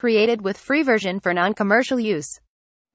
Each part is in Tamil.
Created with free version for non-commercial use.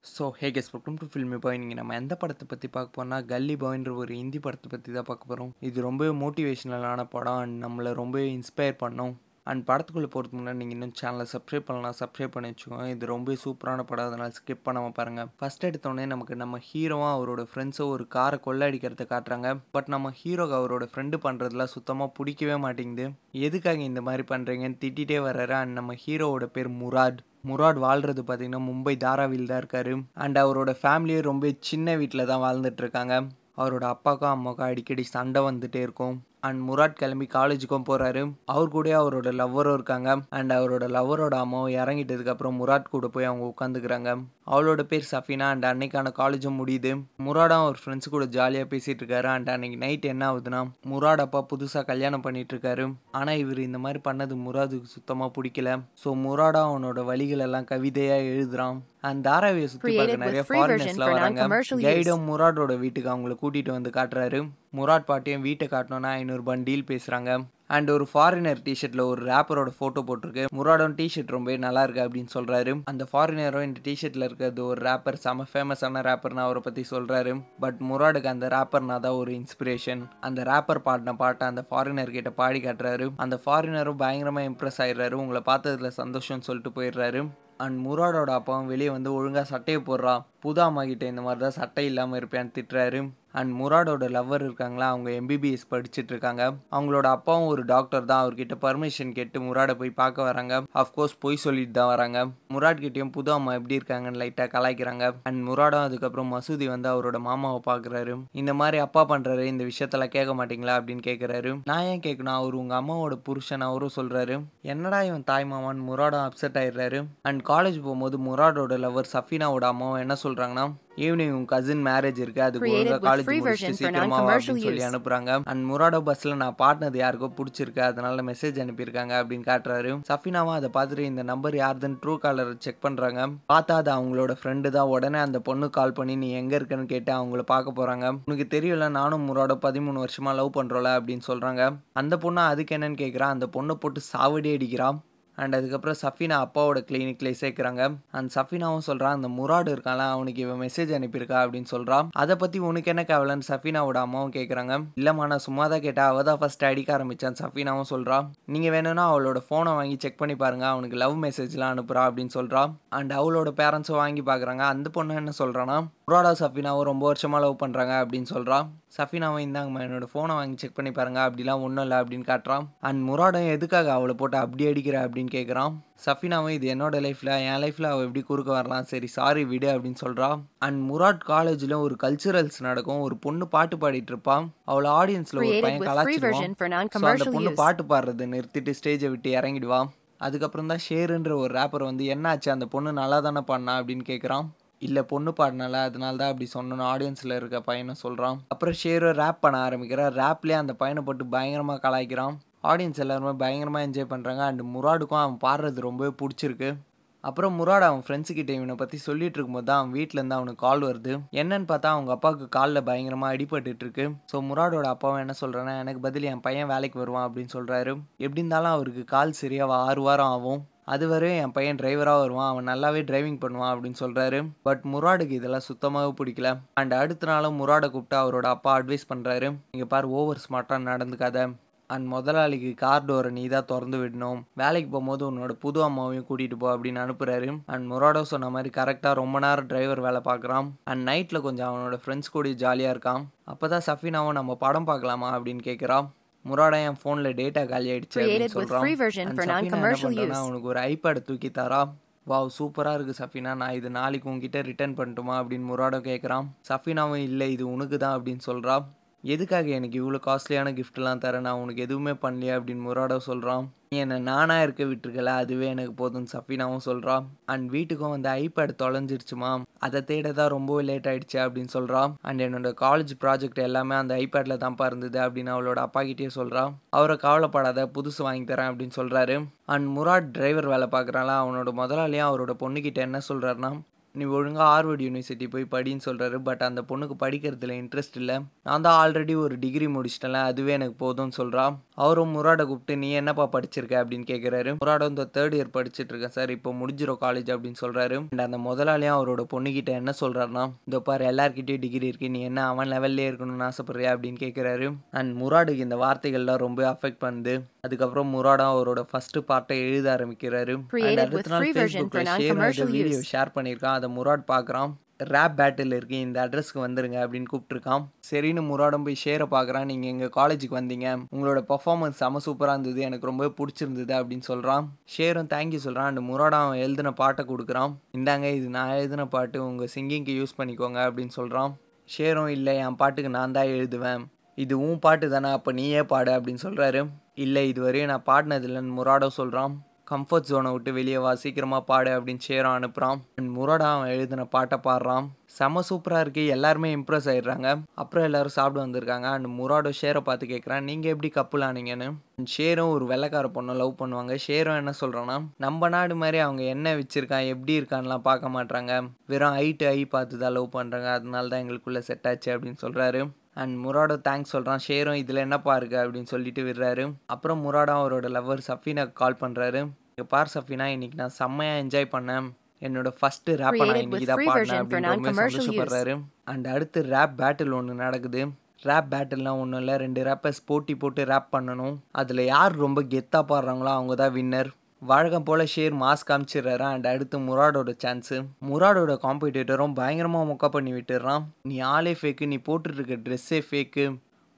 So hey guys welcome to filmy boy நீங்கள் நம்ம எந்த படத்தை பற்றி பார்க்க போனால் கல்லி பாய்ன்ற ஒரு ஹிந்தி படத்தை பற்றி தான் பார்க்க போகிறோம் இது ரொம்பவே மோட்டிவேஷ்னலான படம் அண்ட் நம்மளை ரொம்பவே இன்ஸ்பயர் பண்ணோம். அண்ட் படத்துக்குள்ளே போகிறதுக்கு முன்னாடி நீங்கள் இன்னும் சேனலை சப்ஸ்கிரைப் பண்ணலாம் சப்ஸ்கிரைப் பண்ணி வச்சுக்கோங்க. இது ரொம்ப சூப்பரான படம். அதனால் ஸ்கிப் பண்ணாமல் பாருங்கள் ஃபஸ்ட் எடுத்தோடனே நமக்கு நம்ம ஹீரோவும் அவரோட ஃப்ரெண்ட்ஸும் ஒரு காரை கொள்ளை அடிக்கிறத காட்டுறாங்க. பட் நம்ம ஹீரோக்கு அவரோட ஃப்ரெண்டு பண்ணுறதுலாம் சுத்தமாக பிடிக்கவே மாட்டேங்குது. எதுக்காக இந்த மாதிரி பண்ணுறீங்கன்னு திட்டிகிட்டே வர்றாரு. அண்ட் நம்ம ஹீரோவோட பேர் முராட். முராட் வாழ்கிறது பார்த்தீங்கன்னா மும்பை தாராவில் தான் இருக்காரு. அண்ட் அவரோட ஃபேமிலியே ரொம்ப சின்ன வீட்டில் தான் வாழ்ந்துட்டு இருக்காங்க. அவரோட அப்பாவுக்கும் அம்மாவுக்கும் அடிக்கடி சண்டை வந்துகிட்டே இருக்கும். அண்ட் முராட் கிளம்பி காலேஜுக்கும் போகிறாரு அவர் கூட அவரோட லவ்வரும் இருக்காங்க. அண்ட் அவரோட லவ்வரோட அம்மாவும் இறங்கிட்டதுக்கு அப்புறம் முராட் கூட போய் அவங்க உட்காந்துக்கிறாங்க அவளோட பேர் சஃபினா அண்ட் அன்னைக்கான காலேஜும் முடியுது. முராடும் அவர் ஃப்ரெண்ட்ஸ் கூட ஜாலியாக பேசிட்டு இருக்காரு. அண்ட் அன்னைக்கு நைட் என்ன ஆகுதுன்னா முராட் அப்பா புதுசாக கல்யாணம் பண்ணிட்டு இருக்காரு. ஆனால் இவர் இந்த மாதிரி பண்ணது முராதுக்கு சுத்தமாக பிடிக்கல. ஸோ முராடா அவனோட வழிகள் எல்லாம் கவிதையாக எழுதுறான். அண்ட் தாராவியை சுற்றி பார்க்க நிறைய ஃபாரினர்ஸ்லாம் வராங்க. கைடும் முராடோட வீட்டுக்கு அவங்கள கூட்டிட்டு வந்து காட்டுறாரு. முராட் பாட்டியும் வீட்டை காட்டணும்னா ஐநூறுபான் டீல் பேசுகிறாங்க அண்ட் ஒரு ஃபாரினர் டிஷர்ட்ல ஒரு ரேப்பரோட ஃபோட்டோ போட்டிருக்கு. முராடோன் டிஷர்ட் ரொம்ப நல்லா இருக்கு அப்படின்னு சொல்றாரு. அந்த ஃபாரினரும் இந்த டிஷர்ட்ல இருக்கிறது ஒரு ரேப்பர் செம ஃபேமஸான ரேப்பர்னு அவரை பத்தி சொல்றாரு. பட் முராடுக்கு அந்த ரேப்பர்னா தான் ஒரு இன்ஸ்பிரேஷன் அந்த ரேப்பர் பாடின பாட்டை அந்த ஃபாரினர் கிட்ட பாடி காட்டுறாரு. அந்த ஃபாரினரும் பயங்கரமா இம்ப்ரெஸ் ஆயிடுறாரு. உங்களை பார்த்ததுல சந்தோஷம்னு சொல்லிட்டு போயிடுறாரு. அண்ட் முராடோட அப்பாவும் வெளியே வந்து ஒழுங்காக சட்டையை போடுறா புது அம்மா கிட்ட இந்த மாதிரி தான் சட்டை இல்லாமல் இருப்பேன்னு திட்டுறாரு. அண்ட் முராடோட லவ்வர் இருக்காங்களா அவங்க எம்பிபிஎஸ் படிச்சுட்ருக்காங்க. அவங்களோட அப்பாவும் ஒரு டாக்டர் தான். அவர்கிட்ட பர்மிஷன் கேட்டு முராடை போய் பார்க்க வராங்க. அஃப்கோர்ஸ் பொய் சொல்லிட்டு தான் வராங்க. முராட் கிட்டேயும் புது அம்மா எப்படி இருக்காங்கன்னு லைட்டாக கலாய்க்கிறாங்க. அண்ட் முராடும் அதுக்கப்புறம் மசூதி வந்து அவரோட மாமாவை பார்க்குறாரு. இந்த மாதிரி அப்பா பண்ணுறாரு இந்த விஷயத்தெல்லாம் கேட்க மாட்டீங்களா அப்படின்னு கேட்குறாரு நான் ஏன் கேட்கணும்? அவர் உங்கள் அம்மாவோட புருஷன் அவரும் சொல்கிறாரு என்னடா இவன் தாய் மாமான்னு முராடும் அப்செட் ஆயிடுறாரு. அண்ட் காலேஜ் போகும்போது முராடோட லவர் சஃபினாவோட அம்மாவும் என்ன சொல்கிறாங்கன்னா ஈவினிங் உங்க கசின் மேரேஜ் இருக்கு. அதுக்கு Created ஒழுங்கா காலேஜ் முடிச்சுட்டு சீக்கிரமா அப்படின்னு சொல்லி. அனுப்புறாங்க. அண்ட் முராடோ பஸ்ல நான் பாடினது யாருக்கோ பிடிச்சிருக்கு. அதனால மெசேஜ் அனுப்பியிருக்காங்க அப்படின்னு காட்டுறாரு. சஃபினாவும் அதை பார்த்துட்டு இந்த நம்பர் யாருதுன்னு ட்ரூ காலர் செக் பண்றாங்க. பார்த்தா அது அவங்களோட ஃப்ரெண்டு தான். உடனே அந்த பொண்ணு கால் பண்ணி நீ எங்க இருக்கன்னு கேட்டு அவங்கள பார்க்க போறாங்க. உனக்கு தெரியல நானும் முராடோ பதிமூணு வருஷமா லவ் பண்றோம்ல அப்படின்னு சொல்றாங்க. அந்த பொண்ணு அதுக்கு என்னன்னு கேட்குறா அந்த பொண்ணை போட்டு சாவடி அடிக்கிறான் அண்ட் அதுக்கப்புறம் சஃபினா அப்பாவோட கிளினிக்லேயே சேர்க்குறாங்க அண்ட் சஃபினாவும் சொல்கிறான் அந்த முராடு இருக்கான்ல அவனுக்கு இவன் மெசேஜ் அனுப்பியிருக்கா அப்படின்னு சொல்கிறான் அதை பற்றி உனக்கு என்ன கவலைன்னு சஃபினாவோட அம்மாவும் கேட்குறாங்க இல்லைம்மா நான் சும்மா தான் கேட்டேன். அவள் தான் ஃபஸ்ட் அடிக்க ஆரம்பித்தான் சஃபினாவும் சொல்கிறான் நீங்கள் வேணும்னா அவளோட ஃபோனை வாங்கி செக் பண்ணி பாருங்க. அவனுக்கு லவ் மெசேஜ்லாம் அனுப்புகிறா அப்படின்னு சொல்கிறான் அண்ட் அவளோட பேரண்ட்ஸும் வாங்கி பார்க்குறாங்க அந்த பொண்ணு என்ன சொல்கிறான்னா முராடா சஃபினாவும் ரொம்ப வருஷமாக லவ் பண்ணுறாங்க அப்படின்னு சொல்கிறான் சஃபினாவும் இந்தாங்கம்மா என்னோட ஃபோனை வாங்கி செக் பண்ணி பாருங்க அப்படிலாம் ஒன்றும் இல்லை அப்படின்னு காட்டுறான். அண்ட் முராடும் எதுக்காக அவளை போட்டு அப்படி அடிக்கிற அப்படின்னு கேட்குறான் சஃபினாவும் இது என்னோட லைஃப்பில் என் லைஃப்பில் அவள் எப்படி குறுக்க வரலாம் சரி சாரி விடு அப்படின்னு சொல்கிறான் அண்ட் முராட் காலேஜில் ஒரு கல்ச்சுரல்ஸ் நடக்கும் ஒரு பொண்ணு பாட்டு பாடிட்டு இருப்பான் அவளை ஆடியன்ஸில் ஒரு பையன் ஸோ அந்த பொண்ணு. பாட்டு பாடுறது நிறுத்திட்டு ஸ்டேஜை விட்டு இறங்கிடுவான் அதுக்கப்புறம் தான் ஷேருன்ற ஒரு ரேப்பர் வந்து என்னாச்சு? அந்த பொண்ணு நல்லா தானே பாடினா அப்படின்னு கேட்குறான் இல்லை பொண்ணு பாடினால அதனால தான் அப்படி சொன்னோன்னு ஆடியன்ஸில் இருக்க பையனை சொல்கிறான் அப்புறம் ஷேரோ ரேப் பண்ண ஆரம்பிக்கிறான். ரேப்லேயே அந்த பையனை போட்டு பயங்கரமாக கலாய்க்கிறான். ஆடியன்ஸ் எல்லாருமே பயங்கரமாக என்ஜாய் பண்ணுறாங்க அண்ட் முராடுக்கும் அவன் பாடுறது ரொம்பவே பிடிச்சிருக்கு. அப்புறம் முராட் அவன் ஃப்ரெண்ட்ஸுக்கிட்ட இவனை பற்றி சொல்லிட்டு இருக்கும்போது தான் அவன் வீட்டிலேருந்து அவனுக்கு கால் வருது. என்னன்னு பார்த்தா அவங்க அப்பாவுக்கு காலில் பயங்கரமாக அடிபட்டுட்டு இருக்கு ஸோ முராடோட அப்பாவும் என்ன சொல்கிறேன்னா எனக்கு பதில் என் பையன் வேலைக்கு வருவான் அப்படின்னு சொல்கிறாரு எப்படி இருந்தாலும் அவருக்கு கால் சரியாக ஆறு வாரம் ஆகும். அது வரையும் என் பையன் டிரைவராக வருவான். அவன் நல்லாவே டிரைவிங் பண்ணுவான் அப்படின்னு சொல்கிறாரு பட் முராடுக்கு இதெல்லாம் சுத்தமாகவே பிடிக்கல. அண்ட் அடுத்த நாளும் முராடை கூப்பிட்டு அவரோட அப்பா அட்வைஸ் பண்ணுறாரு இங்கே பாரு ஓவர் ஸ்மார்ட்டாக நடந்துக்காத. அண்ட் முதலாளிக்கு கார் டோரை நீ தான் திறந்து விடணும். வேலைக்கு போகும்போது உன்னோட புது அம்மாவையும் கூட்டிகிட்டு போ அப்படின்னு அனுப்புகிறாரு அண்ட் முராடோ சொன்ன மாதிரி கரெக்டாக ரொம்ப நேரம் டிரைவர் வேலை பார்க்குறான். அண்ட் நைட்டில் கொஞ்சம் அவனோட ஃப்ரெண்ட்ஸ் கூட ஜாலியாக இருக்கான். அப்போ தான் சஃபினாவும் நம்ம படம் பார்க்கலாமா அப்படின்னு கேட்குறான் முராடா என் ஃபோனில் டேட்டா காலி ஆயிடுச்சு அப்படின்னு சொல்கிறான். அவனுக்கு ஒரு ஐபேட் தூக்கி தரா. வாவ் சூப்பராக இருக்குது சஃபினா. நான் இது நாளைக்கு உங்ககிட்ட ரிட்டர்ன் பண்ணட்டுமா அப்படின்னு முராடோ கேட்குறான் சஃபினாவும் இல்லை இது உனக்கு தான் அப்படின்னு சொல்கிறா எதுக்காக எனக்கு இவ்வளோ காஸ்ட்லியான கிஃப்ட்லாம் தரேன் நான் உனக்கு எதுவுமே பண்ணலையா? அப்படின்னு முராடோ சொல்கிறான் நீ என்னை நானாக இருக்க விட்டுருக்கல? அதுவே எனக்கு போதும் சஃபினாவும் சொல்கிறான் அண்ட் வீட்டுக்கும் வந்து ஐபேட் தொலைஞ்சிருச்சுமா அதை தேட தான் ரொம்பவே லேட் ஆயிடுச்சு அப்படின்னு சொல்கிறான் அண்ட் என்னோட காலேஜ் ப்ராஜெக்ட் எல்லாமே அந்த ஐபேடில் தான்ப்பா இருந்தது அப்படின்னு அவளோட அப்பா கிட்டே சொல்கிறான் அவரை கவலைப்படாத புதுசு வாங்கி தரேன் அப்படின்னு சொல்கிறாரு அண்ட் முராட் டிரைவர் வேலை பார்க்குறாங்களா அவனோட முதலாளியும் அவரோட பொண்ணுக்கிட்ட என்ன சொல்கிறாருன்னா நீ ஒழுங்காக ஆர்வர்டு யூனிவர்சிட்டி போய் படின்னு சொல்கிறாரு பட் அந்த பொண்ணுக்கு படிக்கிறதுல இன்ட்ரெஸ்ட் இல்லை. நான் தான் ஆல்ரெடி ஒரு டிகிரி முடிச்சிட்டேன்ல அதுவே எனக்கு போதும்னு சொல்கிறான் அவரும் முராடை கூப்பிட்டு நீ என்னப்பா படிச்சிருக்க? அப்படின்னு கேட்குறாரு முராடும் இந்த தேர்ட் இயர் படிச்சுட்டு இருக்கேன் சார் இப்போ முடிஞ்சிடும் காலேஜ் அப்படின்னு சொல்றாரு. அண்ட் அந்த முதலாளியும் அவரோட பொண்ணுகிட்ட என்ன சொல்றாருன்னா இந்த பாரு எல்லார்கிட்டயும் டிகிரி இருக்கு. நீ என்ன அவன் லெவல்லே இருக்கணும்னு ஆசைப்படுறியா? அப்படின்னு கேட்குறாரு அண்ட் முராடுக்கு இந்த வார்த்தைகள்லாம் ரொம்ப அஃபெக்ட் பண்ணுது. அதுக்கப்புறம் முராடும் அவரோட ஃபர்ஸ்ட் பார்ட்டை எழுத ஆரம்பிக்கிறாரு. அண்ட் அடுத்த நாள் ஃபேஸ்புக்கில் ஷேர் வீடியோ. ஷேர் பண்ணியிருக்கான். அதை முராட் பார்க்குறான் ரேப் பேட்டில் இருக்கு. இந்த அட்ரஸ்க்கு வந்துருங்க அப்படின்னு கூப்பிட்டுருக்கான். சரின்னு முராடம் போய் ஷேரை பார்க்குறான். நீங்கள் எங்கள் காலேஜுக்கு வந்தீங்க. உங்களோட பர்ஃபார்மன்ஸ் செம சூப்பராக இருந்தது. எனக்கு ரொம்ப பிடிச்சிருந்தது அப்படின்னு சொல்கிறான் ஷேரும் தேங்க்யூ சொல்கிறான் அண்ட் முராடம் அவன் எழுதின பாட்டை கொடுக்குறான். இந்தாங்க இது நான் எழுதின பாட்டு. உங்கள் சிங்கிங்க்கு யூஸ் பண்ணிக்கோங்க அப்படின்னு சொல்கிறான் ஷேரும் இல்லை என் பாட்டுக்கு நான் தான் எழுதுவேன். இது உன் பாட்டு தானே அப்போ நீயே பாடு அப்படின்னு சொல்கிறாரு இல்லை இதுவரையும் நான் பாடினதில்லைன்னு முராடம் சொல்கிறான் கம்ஃபர்ட் ஜோனை விட்டு வெளியே வா சீக்கிரமாக பாடு அப்படின்னு ஷேரம் அனுப்புகிறான் அண்ட் முரடா அவன் எழுதின பாட்டை பாடுறான். செம சூப்பராக இருக்குது எல்லாருமே இம்ப்ரெஸ் ஆயிடுறாங்க. அப்புறம் எல்லாரும் சாப்பிட வந்திருக்காங்க. அண்ட் முராடோ ஷேரை பார்த்து கேட்குறான் நீங்கள் எப்படி கப்புள் ஆனீங்கன்னு? ஷேரும் ஒரு வெள்ளைக்கார பொண்ணை லவ் பண்ணுவாங்க. ஷேரும் என்ன சொல்கிறான்னா நம்ம நாடு மாதிரி அவங்க என்ன வச்சுருக்கான் எப்படி இருக்கான்லாம் பார்க்க மாட்றாங்க. வெறும் ஐ டு ஐ பார்த்து தான் லவ் பண்ணுறாங்க அதனால தான் எங்களுக்குள்ளே செட் ஆச்சு அப்படின்னு சொல்கிறாரு அண்ட் முராடோ தேங்க்ஸ் சொல்கிறான் ஷேரும் இதில் என்னப்பா இருக்கு அப்படின்னு சொல்லிட்டு விடுறாரு. அப்புறம் முராடோ அவரோட லவ்வர் சஃபீனாக்கு கால் பண்ணுறாரு இங்கே பார் சஃபீனா இன்னைக்கு நான் செம்மையாக என்ஜாய் பண்ணேன். என்னோட ஃபர்ஸ்ட் ரேப்பை நான் இன்னைக்கு தான் பாடினேன் அப்படின்னு. சந்தோஷப்படுறாரு. அண்ட் அடுத்து ரேப் பேட்டில் ஒன்று நடக்குது. ரேப் பேட்டில்லாம் ஒன்றும் இல்லை. ரெண்டு ரேப்பர்ஸ் போட்டி போட்டு ரேப் பண்ணணும். அதில் யார் ரொம்ப கெத்தாக பாடுறாங்களோ அவங்க தான் வின்னர் வழக்கம் போல் ஷேர் மாஸ் காமிச்சிடுறாரு? அண்ட் அடுத்து முராடோட சான்ஸு முராடோட காம்படிட்டரும் பயங்கரமாக மொக்கா பண்ணி விட்டுடுறான். நீ ஆளே ஃபேக்கு நீ போட்டுட்ருக்க ட்ரெஸ்ஸே ஃபேக்கு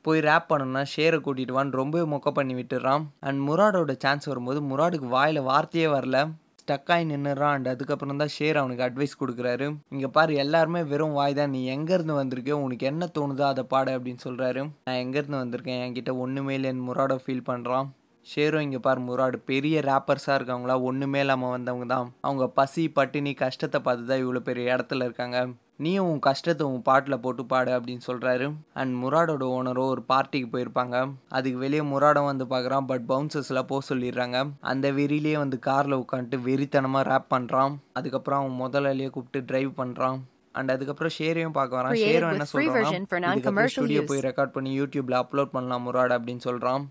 போய் ரேப் பண்ணணும்னா ஷேரை கூட்டிட்டு வான்னு ரொம்பவே மொக்க பண்ணி விட்டுறான் அண்ட் முராடோட சான்ஸ் வரும்போது முராடுக்கு வாயில் வார்த்தையே வரல. ஸ்டக் ஆகி அண்ட் அதுக்கப்புறம் தான் ஷேர் அவனுக்கு அட்வைஸ் கொடுக்குறாரு. இங்கே பாரு எல்லாருமே வெறும் வாய் தான். நீ எங்கேருந்து வந்திருக்கியோ உனக்கு என்ன தோணுதோ அதை பாடு அப்படின்னு சொல்கிறாரு நான் எங்கேருந்து வந்திருக்கேன்? என்கிட்ட ஒன்றுமே இல்லைன்னு முராடோ ஃபீல் பண்ணுறான் ஷேரும் இங்கே பாரு முராடு பெரிய ரேப்பர்ஸாக இருக்கவங்களா ஒன்றுமே இல்லாமல் வந்தவங்க தான். அவங்க பசி பட்டினி கஷ்டத்தை பார்த்து தான் இவ்வளோ பெரிய இடத்துல இருக்காங்க. நீயும் உன் கஷ்டத்தை உன் பாட்டில் போட்டு பாடு அப்படின்னு சொல்கிறாரு அண்ட் முராடோட ஓனரோ ஒரு பார்ட்டிக்கு போயிருப்பாங்க. அதுக்கு வெளியே முராடம் வந்து பார்க்குறான் பட் பவுன்சர்ஸ்லாம் போக சொல்லிடுறாங்க. அந்த வெறியிலேயே வந்து காரில் உட்காந்துட்டு வெறித்தனமாக ரேப் பண்ணுறான் அதுக்கப்புறம் அவன் முதலாளியே கூப்பிட்டு டிரைவ் பண்ணுறான் அண்ட் அதுக்கப்புறம் ஷேரையும் பார்க்க வரான். ஷேரும் என்ன சொல்கிறான் ஸ்டுடியோ. போய் ரெக்கார்ட் பண்ணி யூடியூப்ல அப்லோட் பண்ணலாம் முராட் அப்படின்னு சொல்கிறான்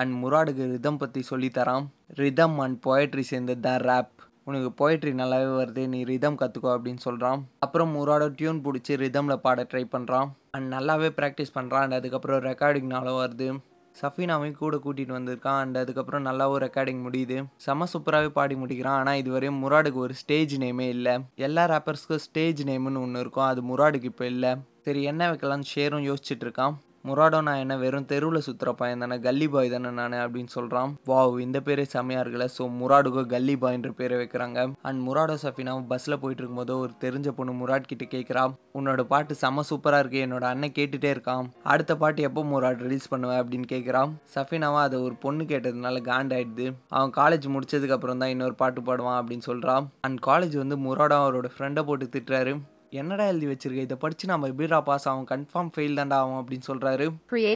அண்ட் முராடுக்கு ரிதம் பற்றி சொல்லித்தரான் ரிதம் அண்ட் பொயட்ரி சேர்ந்தது தான் ரேப் உனக்கு poetry நல்லாவே வருது நீ ரிதம் கற்றுக்கோ அப்படின்னு சொல்கிறான் அப்புறம் முராடோ டியூன் பிடிச்சி ரிதமில் பாட ட்ரை பண்ணுறான் அண்ட் நல்லாவே ப்ராக்டிஸ் பண்ணுறான் அண்ட் அதுக்கப்புறம் ரெக்கார்டிங்னாலும் வருது. சஃபினாவையும் கூட கூட்டிகிட்டு வந்திருக்கான் அண்ட் அதுக்கப்புறம் நல்லாவும் ரெக்கார்டிங் முடியுது. செம சூப்பராகவே பாடி முடிக்கிறான் ஆனால் இதுவரையும் முராடுக்கு ஒரு ஸ்டேஜ் நேமே இல்லை. எல்லா ரேப்பர்ஸ்க்கும் ஸ்டேஜ் நேம்னு ஒன்று இருக்கும் அது முராடுக்கு இப்போ இல்லை. சரி என்ன வைக்கலாம்னு ஷேரும் யோசிச்சுட்டு இருக்கான். முராடோ நான் என்ன வெறும் தெருவில் சுற்றுற பையன் தானே கல்லி பாய் தானே நான் அப்படின்னு சொல்கிறான் வாவ் இந்த பேரே செம்மையாக இருக்குல்ல. ஸோ முராடுக்கோ கல்லி பாய்ன்ற பேரை வைக்கிறாங்க. அண்ட் முராடோ சஃபினாவும் பஸ்ஸில் போயிட்டு இருக்கும்போது ஒரு தெரிஞ்ச பொண்ணு முராட் கிட்ட கேட்குறா உன்னோட பாட்டு செம சூப்பராக இருக்குது என்னோட அண்ணன் கேட்டுகிட்டே இருக்கான். அடுத்த பாட்டு எப்போ முராட் ரிலீஸ் பண்ணுவேன் அப்படின்னு கேட்குறான் சஃபினாவும் அதை ஒரு பொண்ணு கேட்டதுனால காண்டாயிடுது. அவன் காலேஜ் முடிச்சதுக்கு அப்புறம் தான் இன்னொரு பாட்டு பாடுவான் அப்படின்னு சொல்கிறான் அண்ட் காலேஜ் வந்து முராடோ அவரோட ஃப்ரெண்டை போட்டு திட்டுறாரு. என்னடா எழுதி வச்சிருக்க? இதை படிச்சு நம்ம எப்படிடா பாஸ் ஆகும்? கன்ஃபார்ம் ஃபெயில் தான்டா ஆகும் அப்படின்னு சொல்றாரு.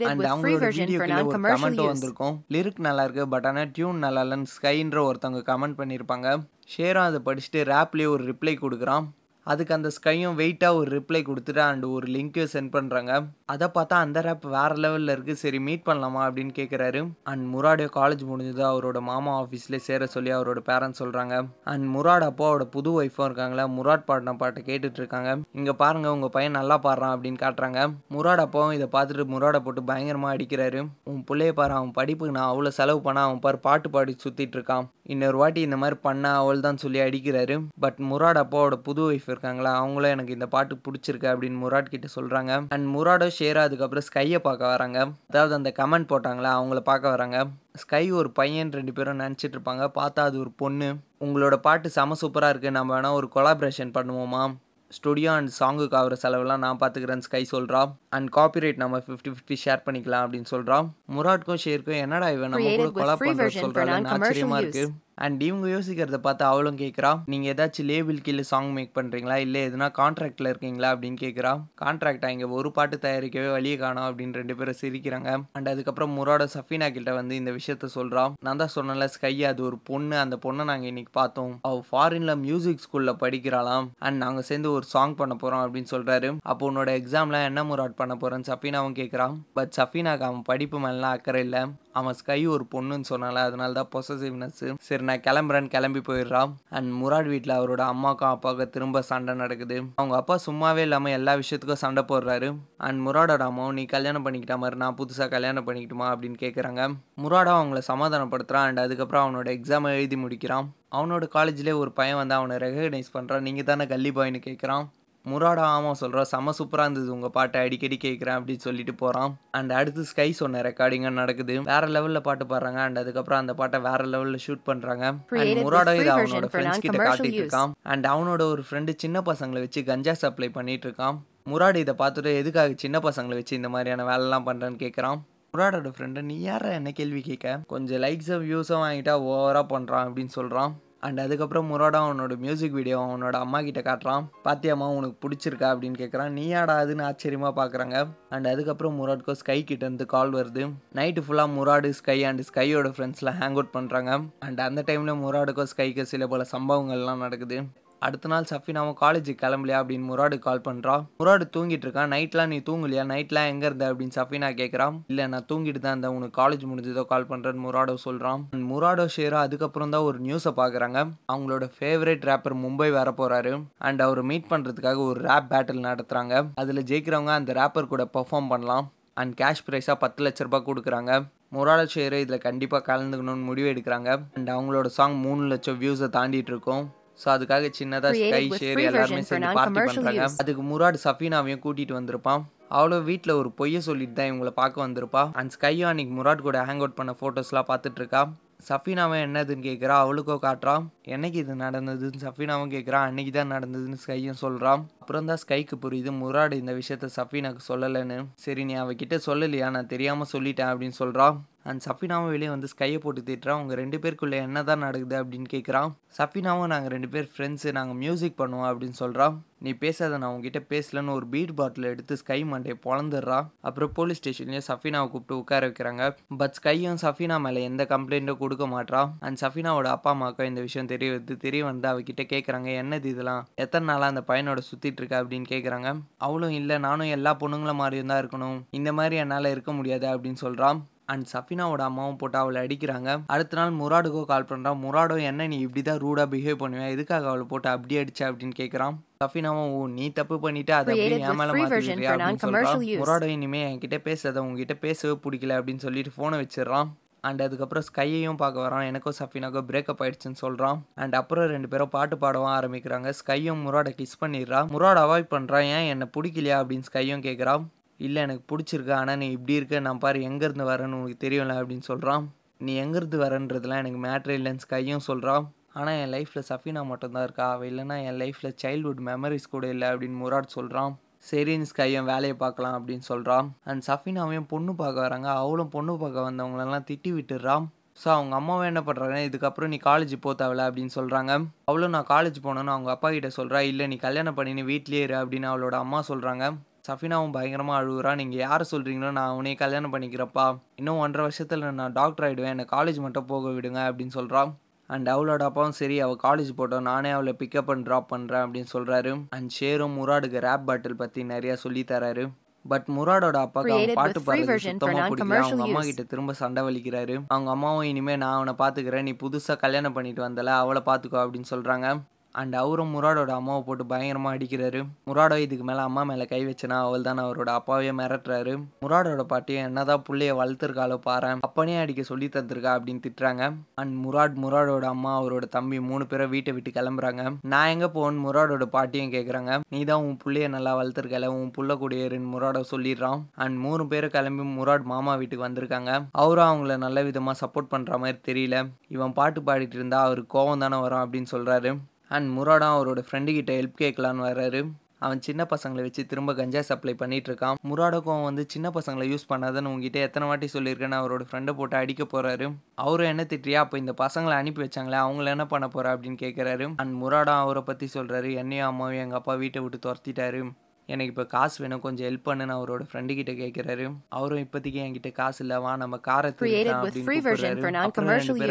அண்ட் அவங்களோட வீடியோக்குள்ள ஒரு use. வந்திருக்கும். லிரிக் நல்லா இருக்கு பட் ஆனால் டியூன் நல்லா இல்லைன்னு ஸ்கைன்ற ஒருத்தவங்க கமெண்ட் பண்ணியிருப்பாங்க. ஷேரும் அதை படிச்சுட்டு ரேப்லேயே ஒரு ரிப்ளை கொடுக்குறான். அதுக்கு அந்த ஸ்கையும் வெயிட்டாக ஒரு ரிப்ளை கொடுத்துட்டு அண்ட் ஒரு லிங்க்கையும் சென்ட் பண்ணுறாங்க அதை பார்த்தா அந்த ரேப் வேறு லெவலில் இருக்குது சரி மீட் பண்ணலாமா அப்படின்னு கேட்குறாரு அண்ட் முராடியோ காலேஜ் முடிஞ்சது. அவரோட மாமா ஆஃபீஸ்லேயே சேர சொல்லி அவரோட பேரண்ட்ஸ் சொல்கிறாங்க அண்ட் முராட் அப்பாவோட புது ஒய்ஃபும் இருக்காங்களே முராட் பாடின பாட்டை கேட்டுட்டு இருக்காங்க. இங்கே பாருங்கள் உங்கள் பையன் நல்லா பாடுறான் அப்படின்னு காட்டுறாங்க. முராட் அப்பாவும் இதை பார்த்துட்டு முராடை போட்டு பயங்கரமாக அடிக்கிறாரு. உன் பிள்ளைய பாரு அவன் படிப்புக்கு நான் அவ்வளோ செலவு பண்ண அவன் பாரு பாட்டு பாடி சுற்றிட்டு இருக்கான். இன்னொரு வாட்டி இந்த மாதிரி பண்ண அவள் தான் சொல்லி அடிக்கிறாரு. பட் முராட் அப்பாவோட புது ஒய்ஃப் இருக்காங்களா? அவங்களும் எனக்கு இந்த பாட்டு பிடிச்சிருக்கு அப்படின்னு முராட் கிட்ட சொல்றாங்க. அண்ட் முராடோ ஷேரா அதுக்கப்புறம் ஸ்கையை பார்க்க வராங்க. அதாவது அந்த கமெண்ட் போட்டாங்களா? அவங்கள பார்க்க வராங்க. ஸ்கை ஒரு பையன் ரெண்டு பேரும் நினச்சிட்டு இருப்பாங்க. பார்த்தா அது ஒரு பொண்ணு. உங்களோட பாட்டு செம சூப்பராக இருக்கு. நம்ம வேணா ஒரு கொலாபரேஷன் பண்ணுவோமா? ஸ்டுடியோ அண்ட் சாங்குக்கு ஆகிற செலவெல்லாம் நான் பார்த்துக்கிறேன் ஸ்கை சொல்கிறா அண்ட் காப்பிரைட் நம்ம ஃபிஃப்டி ஃபிஃப்டி ஷேர் பண்ணிக்கலாம் அப்படின்னு சொல்கிறா முராட்க்கும் ஷேருக்கும் என்னடா இவன்? நம்ம கூட Created with கொலா free பண்ணுறது non-commercial ஆச்சரியமாக use. அண்ட் இவங்க யோசிக்கிறத பார்த்து அவளும் கேட்குறா நீங்கள் ஏதாச்சும் லேபிள் கீழே சாங் மேக் பண்ணுறீங்களா இல்லை எதுனா கான்ட்ராக்டில் இருக்கீங்களா? அப்படின்னு கேட்குறா கான்ட்ராக்டா இங்கே ஒரு பாட்டு தயாரிக்கவே வழியே காணோம் அப்படின்னு ரெண்டு பேரும் சிரிக்கிறாங்க. அண்ட் அதுக்கப்புறம் முரோட சஃபீனா கிட்ட வந்து இந்த விஷயத்த சொல்கிறா நான் தான் சொன்னல ஸ்கை அது ஒரு பொண்ணு. அந்த பொண்ணை நாங்கள் இன்னைக்கு பார்த்தோம். அவள் ஃபாரினில் மியூசிக் ஸ்கூலில் படிக்கிறாளாம். அண்ட் நாங்கள் சேர்ந்து ஒரு சாங் பண்ண போகிறோம் அப்படின்னு சொல்கிறாரு அப்போ உன்னோட எக்ஸாம்லாம் என்ன முராட் பண்ண போகிறேன்னு சஃபீனாவும் கேட்குறான் பட் சஃபீனாக்கு அவன் படிப்பு மேலாம் அக்கறை இல்லை. அவன் ஸ்கை ஒரு பொண்ணுன்னு சொன்னால அதனால தான் பொசசிவ்னஸ் சரி நான் கிளம்புறேன்னு கிளம்பி போயிடுறான். அண்ட் முராட் வீட்டில் அவரோட அம்மாக்கும் அப்பாவுக்கும் திரும்ப சண்டை நடக்குது. அவங்க அப்பா சும்மாவே இல்லாமல் எல்லா விஷயத்துக்கும் சண்டை போடுறாரு. அண்ட் முராடோட அம்மாவும் நீ கல்யாணம் பண்ணிக்கிட்ட மாதிரி நான் புதுசாக கல்யாணம் பண்ணிக்கிட்டுமா? அப்படின்னு கேட்குறாங்க முராடா அவங்கள சமாதானப்படுத்துறான் அண்ட் அதுக்கப்புறம் அவனோட எக்ஸாமை எழுதி முடிக்கிறான். அவனோட காலேஜ்லேயே ஒரு பையன் வந்து அவனை ரெகக்னைஸ் பண்ணுறான் நீங்கள் தானே கல்லி பாயின்னு கேட்குறான் முராடா ஆமாம் சொல்கிறான் செம சூப்பராக இருந்தது. உங்கள் பாட்டை அடிக்கடி கேட்குறேன் அப்படின்னு சொல்லிட்டு போகிறான் அண்ட் அடுத்து ஸ்கை சொன்ன ரெக்கார்டிங்காக நடக்குது. வேற லெவலில் பாட்டு பாடுறாங்க. அண்ட் அதுக்கப்புறம் அந்த பாட்டை வேற லெவலில் ஷூட் பண்ணுறாங்க அண்ட் முராடா இது அவனோட ஃப்ரெண்ட்ஸ் கிட்ட காட்டிட்டு. இருக்கான் அண்ட் அவனோட ஒரு ஃப்ரெண்டு சின்ன பசங்களை வச்சு கஞ்சா சப்ளை பண்ணிட்டு இருக்கான் முராடு இதை பார்த்துட்டு எதுக்காக சின்ன பசங்களை வச்சு இந்த மாதிரியான வேலைலாம் பண்ணுறேன்னு கேட்குறான். முராடோட ஃப்ரெண்டு நீ யாரா என்ன கேள்வி கேட்க? கொஞ்சம் லைக்ஸும் வியூஸும் வாங்கிட்டா ஓவராக பண்ணுறான் அப்படின்னு சொல்கிறான் அண்ட் அதுக்கப்புறம் முராடா அவனோட மியூசிக் வீடியோ அவனோட அம்மா கிட்ட காட்டுறான். பாத்தியம்மா உனக்கு பிடிச்சிருக்கா அப்படின்னு கேட்குறான் நீ யாடா அதுன்னு ஆச்சரியமாக பார்க்குறாங்க அண்ட் அதுக்கப்புறம் முராட்கோ ஸ்கை கிட்ட இருந்து கால் வருது. நைட்டு ஃபுல்லாக முராடு ஸ்கை அண்ட் ஸ்கையோட ஃப்ரெண்ட்ஸ்லாம் ஹேங் அவுட் பண்ணுறாங்க அண்ட் அந்த டைமில் முராடுக்கோ ஸ்கைக்கு சில பல சம்பவங்கள்லாம் நடக்குது. அடுத்த நாள் சஃபினாவும் காலேஜுக்கு கிளம்பலையா அப்படின்னு முராடு கால் பண்ணுறான் முராடு தூங்கிட்டு இருக்கான். நைட்லாம் நீ தூங்கலையா? நைட்லாம் எங்கே இருந்த? அப்படின்னு சஃபினா கேட்குறான் இல்லை நான் தூங்கிட்டு தான் இருந்தேன். உனக்கு காலேஜ் முடிஞ்சதோ கால் பண்ணுறேன்னு முராடோ சொல்கிறான் முராடோ ஷேரா அதுக்கப்புறம் தான் ஒரு நியூஸை பார்க்குறாங்க அவங்களோட ஃபேவரட் ரேப்பர் மும்பை வர போகிறாரு அண்ட் அவர் மீட் பண்ணுறதுக்காக ஒரு ரேப் பேட்டில் நடத்துகிறாங்க அதில் ஜெயிக்கிறவங்க அந்த ரேப்பர் கூட பெர்ஃபார்ம் பண்ணலாம். அண்ட் கேஷ் ப்ரைஸாக பத்து லட்ச ரூபாய் கொடுக்குறாங்க. முராட ஷேரு இதில் கண்டிப்பாக கலந்துக்கணும்னு முடிவு எடுக்கிறாங்க. அண்ட் அவங்களோட சாங் மூணு லட்சம் வியூஸை தாண்டிட்டு இருக்கும். ஸோ அதுக்காக சின்னதாக ஸ்கை ஷேர் எல்லாருமே சேர்ந்து பார்ட்டி பண்ணுறாங்க. அதுக்கு முராடு சஃபீனாவையும் கூட்டிகிட்டு வந்திருப்பான். அவ்வளோ வீட்டில் ஒரு பொய்யை சொல்லிட்டு தான் இவங்கள பார்க்க வந்திருப்பா. அண்ட் ஸ்கையும் அன்னைக்கு முராட் கூட ஹேங் அவுட் பண்ண ஃபோட்டோஸ்லாம் பார்த்துட்டு இருக்கா. சஃபீனாவை என்னதுன்னு கேட்குறா அவளுக்கோ காட்டுறா. என்னைக்கு இது நடந்ததுன்னு சஃபீனாவும் கேட்குறா அன்னைக்கு தான் நடந்ததுன்னு ஸ்கையும் சொல்கிறான் அப்புறம் தான் ஸ்கைக்கு புரியுது முராடு இந்த விஷயத்த சஃபீனாக்கு சொல்லலைன்னு. சரி நீ அவகிட்ட சொல்லலையா? நான் தெரியாமல் சொல்லிட்டேன் அப்படின்னு சொல்கிறா அண்ட் சஃபினாவும் வெளியே வந்து ஸ்கையை போட்டு திட்டுறான் அவங்க ரெண்டு பேருக்குள்ளே என்ன தான் நடக்குது அப்படின்னு கேட்குறான் சஃபினாவும் நாங்கள் ரெண்டு பேர் ஃப்ரெண்ட்ஸு நாங்கள் மியூசிக் பண்ணுவோம் அப்படின்னு சொல்கிறான் நீ பேசாத நான் உங்ககிட்ட பேசலன்னு ஒரு பீட் பாட்டில் எடுத்து ஸ்கை மண்டையை பொழந்துடுறா. அப்புறம் போலீஸ் ஸ்டேஷன்லேயும் சஃபினாவை கூப்பிட்டு உட்கார வைக்கிறாங்க. பட் ஸ்கையும் சஃபினா மேலே எந்த கம்ப்ளைண்ட்டும் கொடுக்க மாட்றா. அண்ட் சஃபினாவோட அப்பா அம்மாவுக்கும் இந்த விஷயம் தெரிய வந்து தெரிய வந்து அவகிட்ட கேட்குறாங்க என்னது இதெல்லாம்? எத்தனை நாளாக அந்த பையனோட சுற்றிட்டு இருக்க அப்படின்னு கேட்குறாங்க அவளும் இல்லை நானும் எல்லா பொண்ணுங்களும் மாதிரியும் தான் இருக்கணும். இந்த மாதிரி என்னால் இருக்க முடியாது அப்படின்னு சொல்கிறான் அண்ட் சஃபினாவோட அம்மாவும் போட்டு அவளை அடிக்கிறாங்க. அடுத்த நாள் முராடுக்கோ கால் பண்ணுறான் முராடோ என்ன நீ இப்படி தான் ரூடாக பிஹேவ் பண்ணுவேன் எதுக்காக அவளை போட்டு அப்படி அடிச்ச? அப்படின்னு கேட்குறான் சஃபினாவும் ஓ நீ தப்பு பண்ணிட்டு. அதை அப்படியே என் மேலே மாற்றிக்கிறியா அப்படின்னு சொல்கிறான். முராடோ இனிமே என்கிட்ட பேசாத உங்ககிட்ட பேசவே பிடிக்கல அப்படின்னு சொல்லிட்டு ஃபோனை வச்சிடுறான். அண்ட் அதுக்கப்புறம் ஸ்கையையும் பார்க்க வரான். எனக்கும் சஃபினாக்கோ பிரேக்கப் ஆயிடுச்சுன்னு சொல்கிறான் அண்ட் அப்புறம் ரெண்டு பேரும் பாட்டு பாடவும் ஆரம்பிக்கிறாங்க. ஸ்கையும் முராடை கிஸ் பண்ணிடுறா. முராட் அவாய்ட் பண்ணுறான் ஏன் என்னை பிடிக்கலையா? அப்படின்னு ஸ்கையும் கேட்குறான் இல்லை எனக்கு பிடிச்சிருக்கு ஆனால் நீ இப்படி இருக்க நான் பாரு எங்கேருந்து வரேன்னு உனக்கு தெரியும்ல அப்படின்னு சொல்கிறான் நீ எங்கேருந்து வரன்றதுலாம் எனக்கு மேட்ரு இல்லைன்னு ஸ்கையும் சொல்கிறான் ஆனால் என் லைஃப்பில் சஃபினா மட்டும்தான் இருக்கா? அவள் இல்லைன்னா என் லைஃப்பில் சைல்ட்ஹுட் மெமரிஸ் கூட இல்லை அப்படின்னு முராட் சொல்கிறான் சரின்னு ஸ்கையும் வேலையை பார்க்கலாம் அப்படின்னு சொல்கிறான் அண்ட் சஃபினாவையும் பொண்ணு பார்க்க வராங்க. அவளும் பொண்ணு பார்க்க வந்தவங்களெல்லாம் திட்டி விட்டுடுறான். ஸோ அவங்க அம்மாவும் என்ன பண்ணுறாங்க இதுக்கப்புறம் நீ காலேஜ் போ தேவையில்ல அப்படின்னு சொல்கிறாங்க அவளும் நான் காலேஜ் போனோன்னு அவங்க அப்பா கிட்ட சொல்கிறா இல்லை நீ கல்யாணம் பண்ணி நீ வீட்லேயே இரு அப்படின்னு அவளோட அம்மா சொல்கிறாங்க சஃபினாவும் பயங்கரமாக அழுகுறா நீங்கள் யாரை சொல்கிறீங்களோ நான் அவனே கல்யாணம் பண்ணிக்கிறப்பா. இன்னும் ஒன்றரை வருஷத்தில் நான் டாக்டர் ஆகிடுவேன் என்னை காலேஜ் மட்டும் போக விடுங்க அப்படின்னு சொல்கிறான் அண்ட் அவளோட அப்பாவும் சரி அவள் காலேஜ் போட்டோம். நானே அவளை பிக்கப் அண்ட் ட்ராப் பண்ணுறேன் அப்படின்னு சொல்கிறாரு அண்ட் ஷேரும் முராடுக்கு ரேப் பாட்டில் பற்றி நிறையா சொல்லி தராரு. பட் முராடோட அப்பாவுக்கு அவன் பாட்டு பாடுறது சுத்தமாக பிடிக்கல. அவங்க அம்மா. கிட்ட திரும்ப சண்டை வலிக்கிறாரு. அவங்க அம்மாவும் இனிமே நான் அவனை பார்த்துக்கிறேன் நீ புதுசாக கல்யாணம் பண்ணிட்டு வந்தல அவளை பார்த்துக்கோ அப்படின்னு சொல்கிறாங்க அண்ட் அவரும் முராடோட அம்மாவை போட்டு பயங்கரமாக அடிக்கிறாரு. முராடோ இதுக்கு மேலே அம்மா மேலே கை வச்சுனா அவள் தான் அவரோட அப்பாவையே மிரட்டுறாரு. முராடோட பாட்டியும் என்னதான் பிள்ளைய வளர்த்துருக்காளோ பாரு அப்பனே அடிக்க சொல்லி தந்திருக்கா அப்படின்னு திட்டுறாங்க. அண்ட் முராட் முராடோட அம்மா அவரோட தம்பி மூணு பேரை வீட்டை விட்டு கிளம்புறாங்க. நான் எங்கே போகணும் முராடோட பாட்டியும் கேட்குறாங்க நீ தான் உன் பிள்ளைய நல்லா வளர்த்துருக்கல உன் புள்ள கூடியருன்னு முராடோ சொல்லிடுறான். அண்ட் மூணு பேரும் கிளம்பி முராட் மாமா வீட்டுக்கு வந்திருக்காங்க. அவரும் அவங்கள நல்ல விதமாக சப்போர்ட் பண்ணுற மாதிரி தெரியல. இவன் பாட்டு பாடிட்டு இருந்தா அவருக்கு கோவம் தானே வரும் அப்படின்னு சொல்கிறாரு அண்ட் முராடும் அவரோட ஃப்ரெண்டுக்கிட்ட ஹெல்ப் கேட்கலான்னு வர்றாரு. அவன் சின்ன பசங்களை வச்சு திரும்ப கஞ்சா சப்ளை பண்ணிட்டு இருக்கான். முராடுக்கும் வந்து சின்ன பசங்களை யூஸ் பண்ணாதன்னு உங்ககிட்ட எத்தனை வாட்டி சொல்லியிருக்கேன்னு அவரோட ஃப்ரெண்டை போட்டு அடிக்க போறாரு. அவரும் என்ன திட்டியா அப்போ இந்த பசங்களை அனுப்பி வச்சாங்களே அவங்கள என்ன பண்ண போறா அப்படின்னு கேட்குறாரு அண்ட் முராடா அவரை பற்றி சொல்றாரு என்னையும் அம்மாவையும் எங்கள் அப்பா வீட்டை விட்டு துரத்திட்டாரு. எனக்கு இப்போ காசு வேணும். கொஞ்சம் ஹெல்ப் பண்ணுன்னு அவரோட ஃப்ரெண்டு கிட்ட கேட்குறாரு அவரும் இப்போதைக்கு என்கிட்ட காசு இல்லை வா நம்ம காரை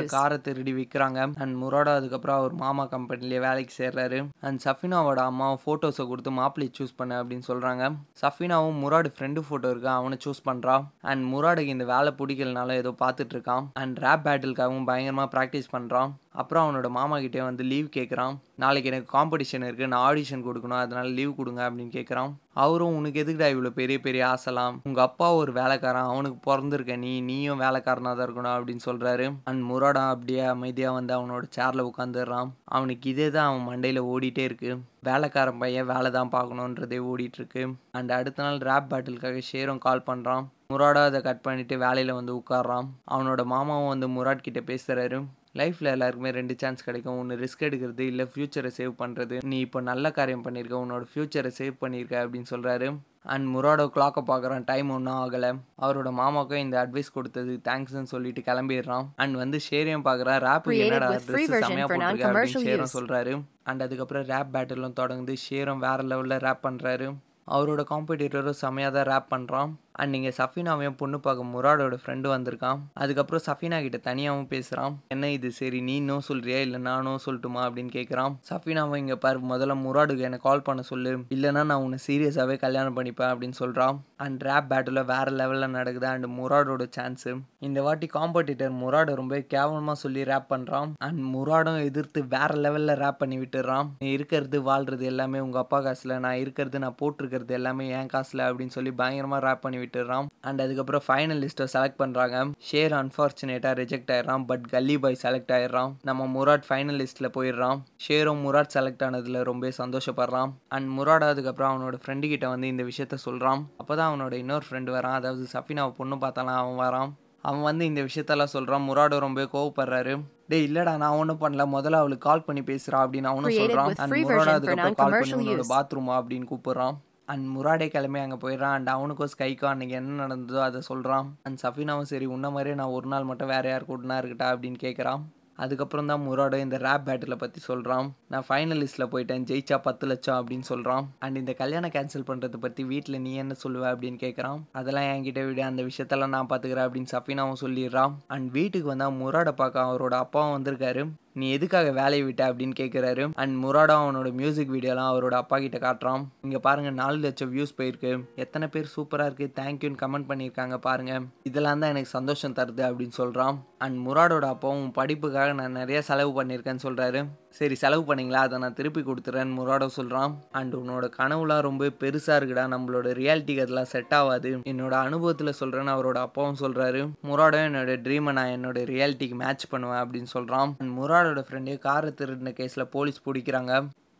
use. காரை திருடி விற்கிறாங்க அண்ட் முராடா அதுக்கப்புறம் அவர் மாமா கம்பெனிலேயே வேலைக்கு சேர்றாரு. அண்ட் சஃபினாவோட அம்மாவும் ஃபோட்டோஸை கொடுத்து மாப்பிள்ளை சூஸ் பண்ண அப்படின்னு சொல்கிறாங்க சஃபினாவும் முராடு ஃப்ரெண்டு ஃபோட்டோ இருக்கு? அவனை சூஸ் பண்ணுறான் அண்ட் முராடுக்கு இந்த வேலை பிடிக்கலனால ஏதோ பார்த்துட்டு இருக்கான். அண்ட் ரேப் பேட்டிலுக்காகவும் பயங்கரமாக ப்ராக்டிஸ் பண்ணுறான் அப்புறம் அவனோட மாமா கிட்டே வந்து லீவ் கேட்குறான் நாளைக்கு எனக்கு காம்படிஷன் இருக்குது நான் ஆடிஷன் கொடுக்கணும் அதனால லீவ் கொடுங்க அப்படின்னு கேட்குறான் அவரும் உனக்கு எதுக்குடா இவ்வளோ பெரிய பெரிய ஆசைலாம்? உங்கள் அப்பா ஒரு வேலைக்காரன் அவனுக்கு பிறந்திருக்க நீ நீயும் வேலைக்காரனாக தான் இருக்கணும் அப்படின்னு சொல்கிறாரு அண்ட் முராடா அப்படியே அமைதியாக வந்து அவனோட சேரில் உட்காந்துடுறான். அவனுக்கு இதே தான் அவன் மண்டையில் ஓடிட்டே இருக்கு. வேலைக்காரன் பையன் வேலை தான் பார்க்கணுன்றதே ஓடிட்டுருக்கு அண்ட் அடுத்த நாள் ரேப் பேட்டிலுக்காக ஷேரும் கால் பண்ணுறான் முராடா அதை கட் பண்ணிட்டு வேலையில் வந்து உட்கார்றான். அவனோட மாமாவும் வந்து முராட் கிட்டே பேசுகிறாரு லைஃப்பில் எல்லாருக்குமே ரெண்டு சான்ஸ் கிடைக்கும். ஒன்று ரிஸ்க் எடுக்கிறது இல்லை ஃப்யூச்சரை சேவ் பண்ணுறது நீ இப்போ நல்ல காரியம் பண்ணியிருக்க உன்னோட ஃப்யூச்சரை சேவ் பண்ணியிருக்க அப்படின்னு சொல்கிறாரு அண்ட் முராடோ கிளாக்கை பார்க்குறான். டைம் ஒன்றும் ஆகலை. அவரோட மாமாவுக்கும் இந்த அட்வைஸ் கொடுத்தது. தேங்க்ஸ்னு சொல்லிட்டு கிளம்பிடுறான். அண்ட் வந்து ஷேரையும் பார்க்குறான். ரேப் என்னடா ட்ரெஸ் செம்மையாக போட்டிருக்க அப்படின்னு ஷேரும். சொல்கிறாரு அண்ட் அதுக்கப்புறம் ரேப் பேட்டிலும் தொடங்குது. ஷேரும் வேறு லெவலில் ரேப் பண்ணுறாரு அவரோட காம்படிட்டரும் செம்மையாக தான் ரேப் பண்ணுறான் அண்ட் நீங்கள் சஃபினாவையும் பொண்ணு பார்க்க முராடோட ஃப்ரெண்டு வந்திருக்கான். அதுக்கப்புறம் சஃபினா கிட்ட தனியாகவும் பேசுகிறான் என்ன இது? சரி நீ சொல்கிறியா இல்லை நானும் சொல்லட்டுமா? அப்படின்னு கேட்குறான் சஃபினாவை இங்கே பாரு முதல்ல முராடுக்கு என்னை கால் பண்ண சொல்லு. இல்லைன்னா நான் உன்னை சீரியஸாகவே கல்யாணம் பண்ணிப்பேன் அப்படின்னு சொல்கிறான் அண்ட் ரேப் பேட்டில் வேறு லெவலில் நடக்குது அண்ட் முராடோட சான்ஸு இந்த வாட்டி காம்படிட்டர் முராடை ரொம்ப கேவலமாக சொல்லி ரேப் பண்ணுறான் அண்ட் முராடும் எதிர்த்து வேற லெவலில் ரேப் பண்ணி விட்டுறான். நீ இருக்கிறது வாழ்கிறது எல்லாமே உங்கள் அப்பா காசில். நான் இருக்கிறது நான் போட்டிருக்கிறது எல்லாமே என் காசில் அப்படின்னு சொல்லி பயங்கரமாக ரேப் பண்ணி விட்டுறான் அண்ட் அதுக்கப்புறம் ஃபைனல் லிஸ்ட்டை செலக்ட் பண்ணுறாங்க ஷேர் அன்ஃபார்ச்சுனேட்டாக ரிஜெக்ட் ஆயிடுறான் பட் கல்லி பாய் செலக்ட் ஆயிடுறான் நம்ம முராட் ஃபைனல் லிஸ்ட்டில் போயிடுறான் ஷேரும் முராட் செலக்ட் ஆனதில் ரொம்ப சந்தோஷப்படுறான். அண்ட் முராட் அதுக்கப்புறம் அவனோட ஃப்ரெண்டு கிட்ட வந்து இந்த விஷயத்த சொல்கிறான் அப்போ தான் அவனோட இன்னொரு ஃப்ரெண்டு வரான். அதாவது சஃபினாவை பொண்ணு பார்த்தாலாம் அவன் வரான். அவன் வந்து இந்த விஷயத்தெல்லாம் சொல்கிறான் முராடோ ரொம்ப கோவப்படுறாரு. டேய் இல்லடா நான் ஒன்றும் பண்ணல. முதல்ல அவளுக்கு கால் பண்ணி பேசுறா அப்படின்னு அவனும் with அண்ட் முராடோ அதுக்கப்புறம் கால் பண்ணி உன்னோட use. பாத்ரூமா அப்படின்னு கூப்பிடுறான். அண்ட் முராடே கிளம்பி அங்கே போயிடுறான். அண்ட் அவனுக்கும் ஸ்கைக்கும் அன்னைக்கு என்ன நடந்ததோ அதை சொல்கிறான் அண்ட் சஃபினாவும் சரி உன்ன மாதிரியே நான் ஒரு நாள் மட்டும் வேறு யார் கூட்டினா இருக்கட்டா அப்படின்னு கேட்குறான் அதுக்கப்புறம் தான் முராடோ இந்த ரேப் பேட்டில் பற்றி சொல்கிறான் நான் ஃபைனலிஸ்ட்டில் போயிட்டேன் ஜெயிச்சா பத்து லட்சம் அப்படின்னு சொல்கிறான் அண்ட் இந்த கல்யாணம் கேன்சல் பண்ணுறதை பற்றி வீட்டில் நீ என்ன சொல்லுவ அப்படின்னு கேட்குறான் அதெல்லாம் என்கிட்ட விட அந்த விஷயத்தெல்லாம் நான் பார்த்துக்கிறேன் அப்படின்னு சஃபினாவும் சொல்லிடுறான். அண்ட் வீட்டுக்கு வந்தால் முராடை பார்க்க அவரோட அப்பாவும் வந்திருக்காரு. நீ எதுக்காக வேலையை விட்ட அப்படின்னு கேட்குறாரு அண்ட் முராடா அவனோட மியூசிக் வீடியோலாம் அவரோட அப்பா கிட்ட காட்டுறான். இங்கே பாருங்க நாலு லட்சம் வியூஸ் போயிருக்கு. எத்தனை பேர் சூப்பராக இருக்குது தேங்க்யூன்னு கமெண்ட் பண்ணியிருக்காங்க பாருங்க. இதெல்லாம் தான் எனக்கு சந்தோஷம் தருது அப்படின்னு சொல்கிறான் அண்ட் முராடோட அப்பாவும் படிப்புக்காக நான் நிறைய செலவு பண்ணியிருக்கேன்னு சொல்கிறாரு சரி செலவு பண்ணீங்களா? அதை நான் திருப்பி கொடுத்துறேன்னு முராடோ சொல்கிறான் அண்ட் உன்னோட கனவுலாம் ரொம்ப பெருசாக இருக்குடா. நம்மளோட ரியாலிட்டிக்கு அதெல்லாம் செட் ஆகாது என்னோட அனுபவத்தில் சொல்கிறேன்னு அவரோட அப்பாவும் சொல்கிறாரு முராடோ என்னோட ட்ரீமை நான் என்னோட ரியாலிட்டிக்கு மேட்ச் பண்ணுவேன் அப்படின்னு சொல்கிறான் அண்ட் முராடோட ஃப்ரெண்டு காரை திருடின கேஸில் போலீஸ் பிடிக்கிறாங்க.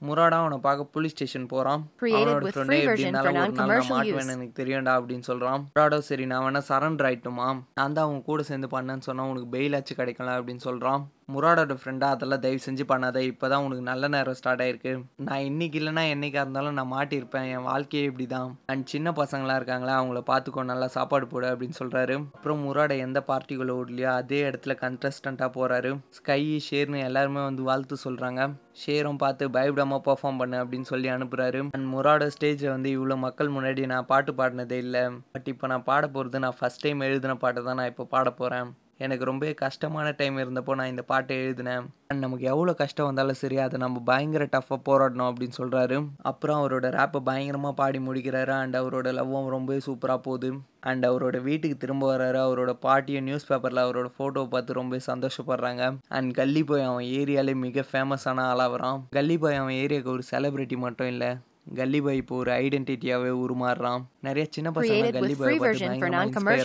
முராடா அவனை பார்க்க போலீஸ் ஸ்டேஷன் Created அவனோட ஃப்ரெண்டே free எப்படி version இருந்தாலும் for ஒரு நாள் நான் use. எனக்கு தெரியும்டா அப்படின்னு சொல்கிறான் முராடோ சரி நான் வேணா சரண்டர் ஆயிட்டுமா? நான் தான் அவன் கூட சேர்ந்து பண்ணேன்னு சொன்னால் உனக்கு பெயிலாச்சும் கிடைக்கல அப்படின்னு சொல்கிறான் முராடோட ஃப்ரெண்டா அதெல்லாம் தயவு செஞ்சு பண்ணாத. இப்போ தான் உனக்கு நல்ல நேரம் ஸ்டார்ட் ஆயிருக்கு. நான் இன்னைக்கு இல்லைன்னா என்னைக்கா இருந்தாலும் நான் மாட்டியிருப்பேன். என் வாழ்க்கையே இப்படி தான் அண்ட் சின்ன பசங்களாம் இருக்காங்களா? அவங்கள பார்த்துக்கோ நல்லா சாப்பாடு போடு அப்படின்னு சொல்கிறாரு அப்புறம் முராட எந்த பார்ட்டிக்குள்ளே ஓடலையோ அதே இடத்துல கன்டஸ்டண்ட்டாக போகிறாரு ஸ்கை ஷேர்னு எல்லாருமே வந்து வாழ்த்து சொல்கிறாங்க ஷேரும் பார்த்து பயப்படாமல் பர்ஃபார்ம் பண்ணு அப்படின்னு சொல்லி அனுப்புகிறாரு அண்ட் முராட ஸ்டேஜில் வந்து இவ்வளோ மக்கள் முன்னாடி நான் பாட்டு பாடினதே இல்லை. பட் இப்போ நான் பாட போகிறது நான் ஃபஸ்ட் டைம் எழுதின பாட்டு தான் நான் இப்போ பாட போகிறேன் எனக்கு ரொம்ப கஷ்டமான டைம் இருந்தப்போ நான் இந்த பாட்டை எழுதினேன். அண்ட் நமக்கு எவ்வளோ கஷ்டம் வந்தாலும் சரி அதை நம்ம பயங்கர டஃப்பாக போராடணும் அப்படின்னு சொல்கிறாரு அப்புறம் அவரோட ரேப்பை பயங்கரமாக பாடி முடிக்கிறாரு. அண்ட் அவரோட லவ்வும் ரொம்ப சூப்பராக போகுது. அண்ட் அவரோட வீட்டுக்கு திரும்ப வர்றாரு. அவரோட பாட்டியும் நியூஸ் பேப்பரில் அவரோட ஃபோட்டோவை பார்த்து ரொம்ப சந்தோஷப்படுறாங்க. அண்ட் கல்லி போய் அவன் ஏரியாலே மிக ஃபேமஸான ஆளாக வரான் கல்லி போய் அவன் ஏரியாவுக்கு ஒரு செலிப்ரிட்டி மட்டும் இல்லை கல்லி பாய் இப்போ ஒரு ஐடென்டிட்டியாகவே உருமாறுறான். நிறைய சின்ன பசங்க கல்லி பாய்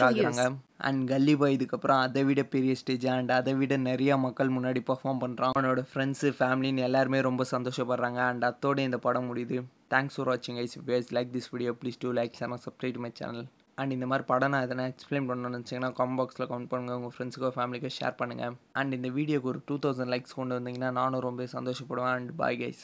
ஆகுறாங்க. அண்ட் கல்லி பாய் இதுக்கப்புறம் அதை விட பெரிய ஸ்டேஜ் அண்ட் அதை விட நிறைய மக்கள் முன்னாடி பர்ஃபார்ம் பண்ணுறான் அவனோட ஃப்ரெண்ட்ஸு ஃபேமிலின்னு எல்லாருமே ரொம்ப சந்தோஷப்படுறாங்க. அண்ட் அத்தோட இந்த படம் முடியுது. தேங்க்ஸ் ஃபார் வாட்சிங் guys if like this video please do like channel subscribe my channel and இந்த மாதிரி படம் நான் எதனா எக்ஸ்பிளைன் பண்ணணும்னு நினச்சிங்கன்னா காமெண்ட் பாக்ஸில் கமெண்ட் பண்ணுங்கள் உங்கள் ஃப்ரெண்ட்ஸுக்கோ ஃபேமிலிக்கோ ஷேர் பண்ணுங்கள் அண்ட் இந்த வீடியோக்கு ஒரு டூ தௌசண்ட் லைக்ஸ் கொண்டு வந்தீங்கன்னா நானும் ரொம்ப சந்தோஷப்படுவேன். And bye guys